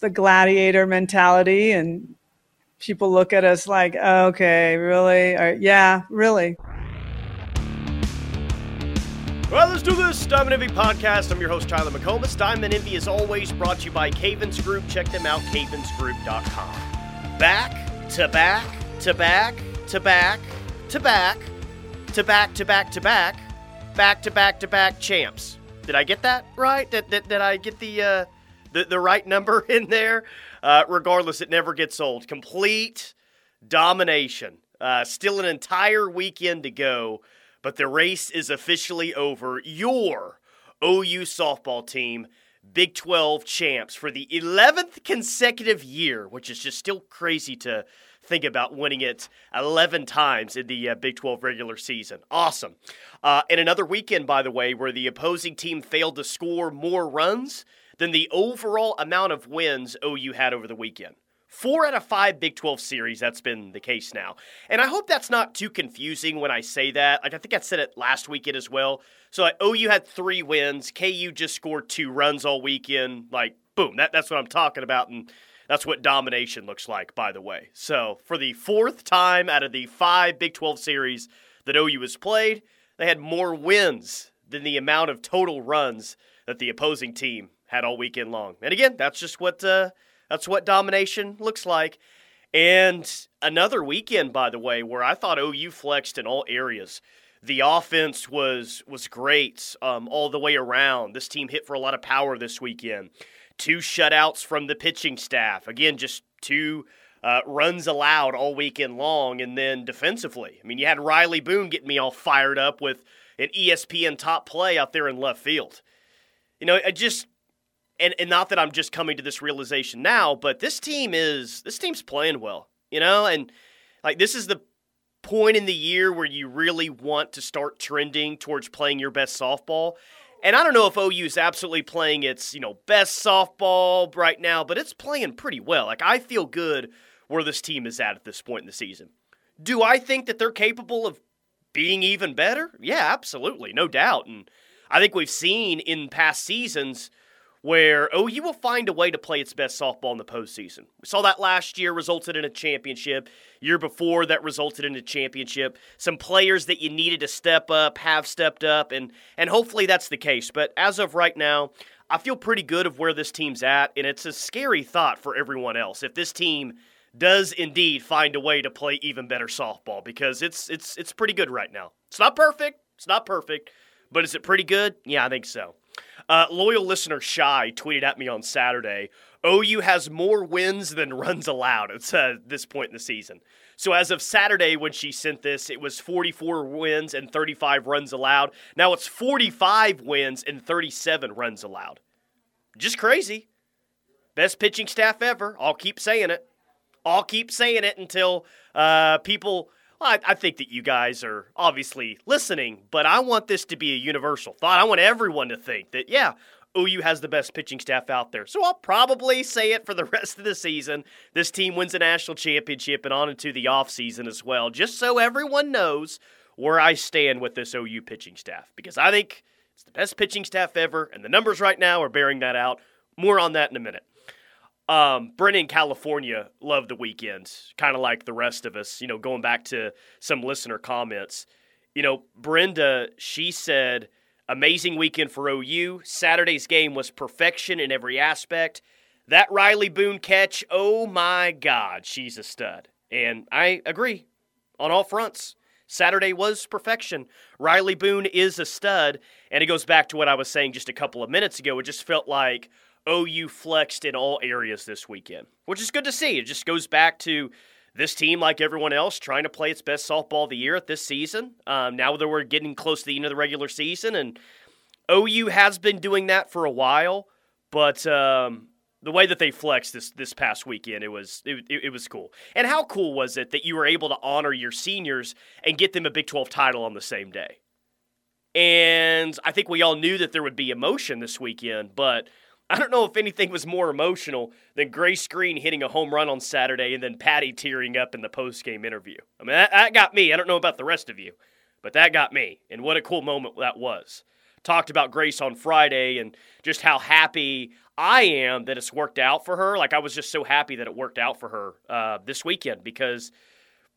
the gladiator mentality and people look at us like, okay, really? Or, yeah, really. Well, let's do this. Diamond Envy Podcast. I'm your host, Tyler McComas. Diamond Envy is always brought to you by Cavens Group. Check them out, cavensgroup.com. Back to back to back to back to back to back to back to back back to back to back champs. Did I get that right? Did, did, did I get the, uh, the the right number in there? Uh, regardless, it never gets old. Complete domination. Uh, still an entire weekend to go, but the race is officially over. Your OU softball team, Big 12 champs for the 11th consecutive year, which is just still crazy to think about winning it 11 times in the uh, Big 12 regular season. Awesome. Uh, and another weekend, by the way, where the opposing team failed to score more runs than the overall amount of wins OU had over the weekend. Four out of five Big 12 series, that's been the case now. And I hope that's not too confusing when I say that. Like, I think I said it last weekend as well. So, like, OU had three wins. KU just scored two runs all weekend. Like, boom, that, that's what I'm talking about. And that's what domination looks like, by the way. So, for the fourth time out of the five Big 12 series that OU has played, they had more wins than the amount of total runs that the opposing team had all weekend long. And again, that's just what uh, that's what domination looks like. And another weekend, by the way, where I thought OU flexed in all areas. The offense was was great um, all the way around. This team hit for a lot of power this weekend two shutouts from the pitching staff. Again, just two uh, runs allowed all weekend long. And then defensively, I mean, you had Riley Boone getting me all fired up with an ESPN top play out there in left field. You know, I just and and not that I'm just coming to this realization now, but this team is this team's playing well. You know, and like this is the point in the year where you really want to start trending towards playing your best softball. And I don't know if OU is absolutely playing its, you know, best softball right now, but it's playing pretty well. Like I feel good where this team is at at this point in the season. Do I think that they're capable of being even better? Yeah, absolutely, no doubt. And I think we've seen in past seasons where OU will find a way to play its best softball in the postseason. We saw that last year resulted in a championship. Year before that resulted in a championship. Some players that you needed to step up have stepped up, and and hopefully that's the case. But as of right now, I feel pretty good of where this team's at, and it's a scary thought for everyone else if this team does indeed find a way to play even better softball because it's it's it's pretty good right now. It's not perfect. It's not perfect, but is it pretty good? Yeah, I think so. Uh, loyal listener Shy tweeted at me on Saturday OU has more wins than runs allowed at uh, this point in the season. So as of Saturday, when she sent this, it was 44 wins and 35 runs allowed. Now it's 45 wins and 37 runs allowed. Just crazy. Best pitching staff ever. I'll keep saying it. I'll keep saying it until uh, people I, I think that you guys are obviously listening, but I want this to be a universal thought. I want everyone to think that, yeah, OU has the best pitching staff out there. So I'll probably say it for the rest of the season. This team wins a national championship and on into the offseason as well, just so everyone knows where I stand with this OU pitching staff. Because I think it's the best pitching staff ever, and the numbers right now are bearing that out. More on that in a minute. Um, Brennan, California, loved the weekend, kind of like the rest of us. You know, going back to some listener comments. You know, Brenda, she said, amazing weekend for OU. Saturday's game was perfection in every aspect. That Riley Boone catch, oh my God, she's a stud. And I agree on all fronts. Saturday was perfection. Riley Boone is a stud. And it goes back to what I was saying just a couple of minutes ago. It just felt like OU flexed in all areas this weekend, which is good to see. It just goes back to this team, like everyone else, trying to play its best softball of the year at this season. Um, now that we're getting close to the end of the regular season, and OU has been doing that for a while, but um, the way that they flexed this this past weekend, it was it, it, it was cool. And how cool was it that you were able to honor your seniors and get them a Big 12 title on the same day? And I think we all knew that there would be emotion this weekend, but I don't know if anything was more emotional than Grace Green hitting a home run on Saturday and then Patty tearing up in the post game interview. I mean, that, that, got me. I don't know about the rest of you, but that got me. And what a cool moment that was. Talked about Grace on Friday and just how happy I am that it's worked out for her. Like I was just so happy that it worked out for her uh, this weekend because,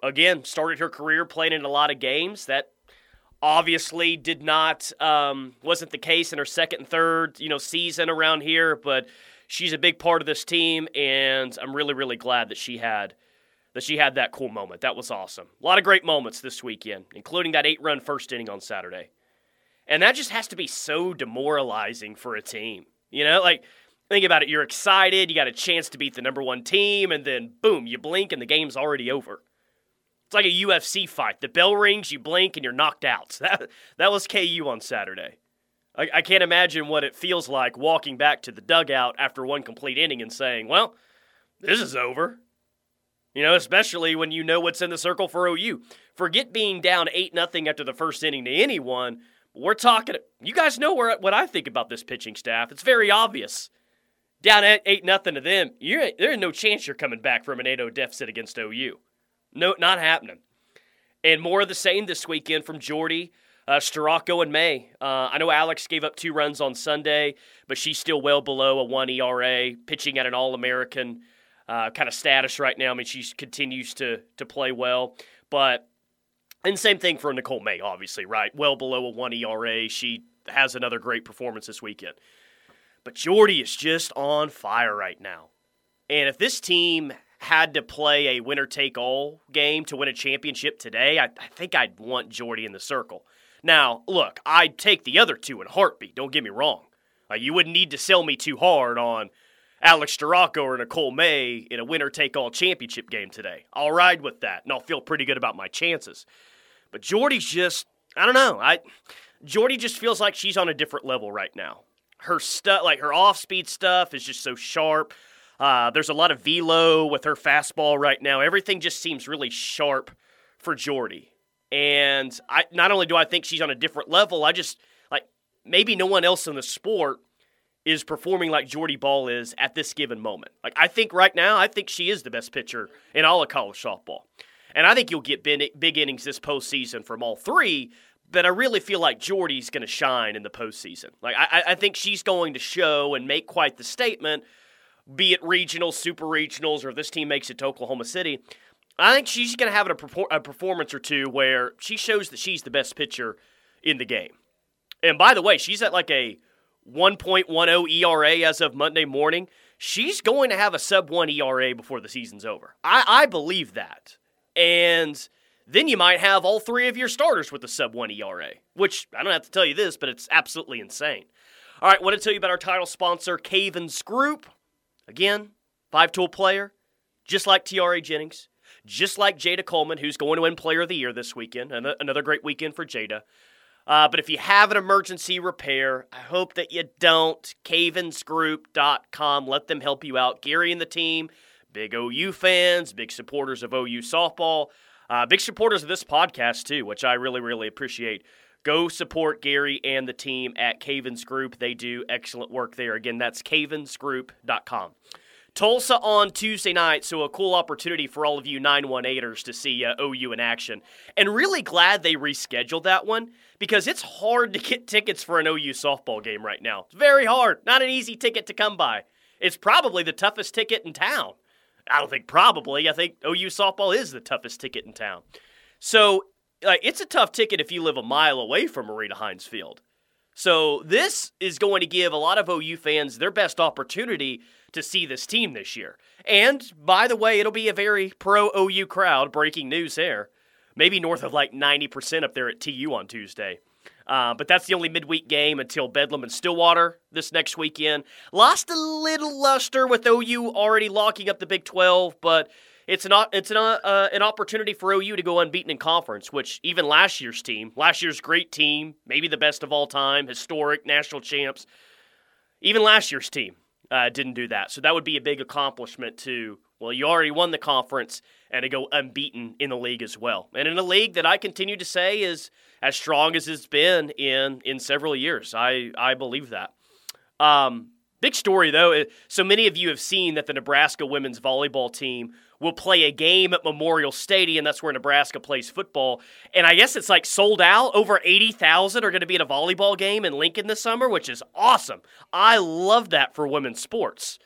again, started her career playing in a lot of games that obviously did not um, wasn't the case in her second and third you know season around here, but she's a big part of this team, and I'm really really glad that she had that she had that cool moment. That was awesome. A lot of great moments this weekend, including that eight run first inning on Saturday. And that just has to be so demoralizing for a team. You know, like think about it. You're excited, you got a chance to beat the number one team, and then boom, you blink and the game's already over. It's like a UFC fight. The bell rings, you blink, and you're knocked out. That, that was KU on Saturday. I, I can't imagine what it feels like walking back to the dugout after one complete inning and saying, well, this is over. You know, especially when you know what's in the circle for OU. Forget being down 8 nothing after the first inning to anyone. We're talking, you guys know where, what I think about this pitching staff. It's very obvious. Down at 8 nothing to them, you're, there's no chance you're coming back from an 8 0 deficit against OU. No, not happening. And more of the same this weekend from Jordy, uh, Storako, and May. Uh, I know Alex gave up two runs on Sunday, but she's still well below a 1 ERA, pitching at an All American uh, kind of status right now. I mean, she continues to, to play well. But and same thing for Nicole May, obviously, right? Well below a one ERA. She has another great performance this weekend. But Jordy is just on fire right now. And if this team had to play a winner take all game to win a championship today, I, I think I'd want Jordy in the circle. Now, look, I'd take the other two in heartbeat. Don't get me wrong. You wouldn't need to sell me too hard on Alex Storako or Nicole May in a winner take all championship game today. I'll ride with that, and I'll feel pretty good about my chances. But Jordy's just, I don't know. I Jordy just feels like she's on a different level right now. Her stuff, like her off speed stuff, is just so sharp. Uh, there's a lot of velo with her fastball right now. Everything just seems really sharp for Jordy. And I not only do I think she's on a different level, I just like maybe no one else in the sport is performing like Jordy Bahl is at this given moment. Like I think right now, I think she is the best pitcher in all of college softball. And I think you'll get big innings this postseason from all three. But I really feel like Jordy's going to shine in the postseason. Like I, I think she's going to show and make quite the statement, be it regionals, super regionals, or if this team makes it to Oklahoma City. I think she's going to have a, a performance or two where she shows that she's the best pitcher in the game. And by the way, she's at like a 1.10 ERA as of Monday morning. She's going to have a sub 1 ERA before the season's over. I, I believe that. And then you might have all three of your starters with a sub 1 ERA, which I don't have to tell you this, but it's absolutely insane. All right, want to tell you about our title sponsor, Cavens Group. Again, five tool player, just like Tiare Jennings, just like Jayda Coleman, who's going to win Player of the Year this weekend. Another great weekend for Jayda. Uh, but if you have an emergency repair, I hope that you don't. Cavensgroup.com. Let them help you out. Gary and the team big OU fans, big supporters of OU softball, uh, big supporters of this podcast too, which I really, really appreciate. Go support Gary and the team at Cavens Group. They do excellent work there. Again, that's cavensgroup.com. Tulsa on Tuesday night, so a cool opportunity for all of you 918ers to see uh, OU in action. And really glad they rescheduled that one because it's hard to get tickets for an OU softball game right now. It's very hard. Not an easy ticket to come by. It's probably the toughest ticket in town. I don't think probably. I think OU softball is the toughest ticket in town. So like, it's a tough ticket if you live a mile away from Marita Hynes Field. So this is going to give a lot of OU fans their best opportunity to see this team this year. And by the way, it'll be a very pro OU crowd. Breaking news here. Maybe north of like 90% up there at TU on Tuesday. Uh, but that's the only midweek game until Bedlam and Stillwater this next weekend. Lost a little luster with OU already locking up the Big 12, but it's an it's an, uh, an opportunity for OU to go unbeaten in conference, which even last year's team, last year's great team, maybe the best of all time, historic national champs, even last year's team uh, didn't do that. So that would be a big accomplishment to well, you already won the conference and to go unbeaten in the league as well. And in a league that I continue to say is as strong as it's been in in several years. I I believe that. Um, Big story, though. So many of you have seen that the Nebraska women's volleyball team will play a game at Memorial Stadium. That's where Nebraska plays football. And I guess it's like sold out. Over 80,000 are going to be at a volleyball game in Lincoln this summer, which is awesome. I love that for women's sports.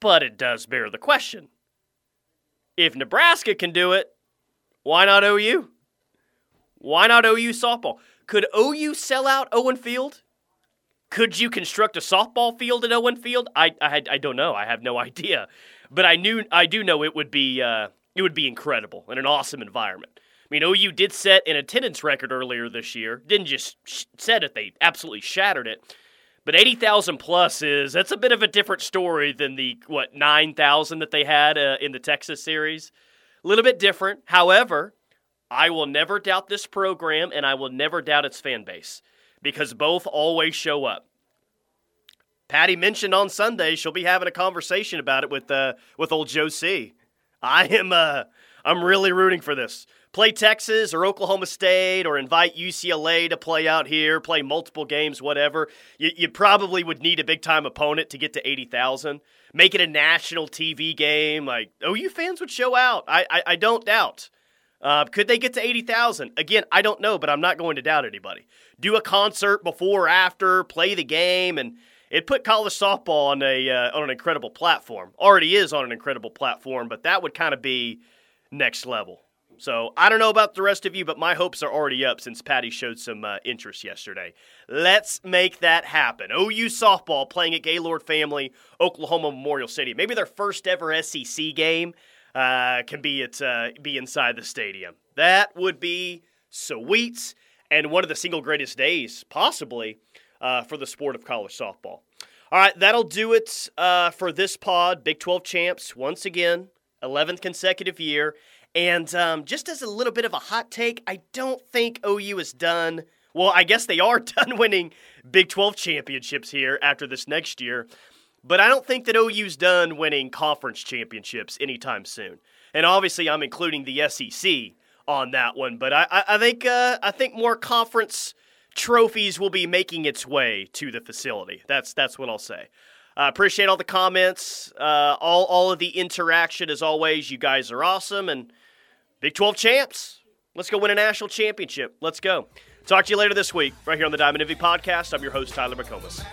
But it does bear the question if Nebraska can do it, why not OU? Why not OU softball? Could OU sell out Owen Field? Could you construct a softball field at Owen Field? I, I, I don't know. I have no idea. But I knew I do know it would be uh, it would be incredible and an awesome environment. I mean, OU did set an attendance record earlier this year. Didn't just sh- set it; they absolutely shattered it. But eighty thousand plus is that's a bit of a different story than the what nine thousand that they had uh, in the Texas series. A little bit different. However, I will never doubt this program, and I will never doubt its fan base because both always show up. Patty mentioned on Sunday she'll be having a conversation about it with uh, with old Joe C. I am uh, I'm really rooting for this. Play Texas or Oklahoma State or invite UCLA to play out here, play multiple games, whatever. You, you probably would need a big time opponent to get to 80,000. Make it a national TV game. Like, OU fans would show out. I, I, I don't doubt. Uh, could they get to 80,000? Again, I don't know, but I'm not going to doubt anybody. Do a concert before or after, play the game, and it put college softball on a uh, on an incredible platform. Already is on an incredible platform, but that would kind of be next level. So I don't know about the rest of you, but my hopes are already up since Patty showed some uh, interest yesterday. Let's make that happen. OU softball playing at Gaylord Family, Oklahoma Memorial Stadium. Maybe their first ever SEC game uh, can be at uh, be inside the stadium. That would be sweet and one of the single greatest days possibly uh, for the sport of college softball. All right, that'll do it uh, for this pod. Big 12 champs once again, 11th consecutive year. And um, just as a little bit of a hot take, I don't think OU is done. Well, I guess they are done winning Big 12 championships here after this next year. But I don't think that OU's done winning conference championships anytime soon. And obviously, I'm including the SEC on that one. But I, I, I think uh, I think more conference trophies will be making its way to the facility. That's that's what I'll say. Uh, appreciate all the comments, uh, all all of the interaction as always. You guys are awesome and Big 12 champs. Let's go win a national championship. Let's go. Talk to you later this week, right here on the Diamond Envy podcast. I'm your host, Tyler McComas.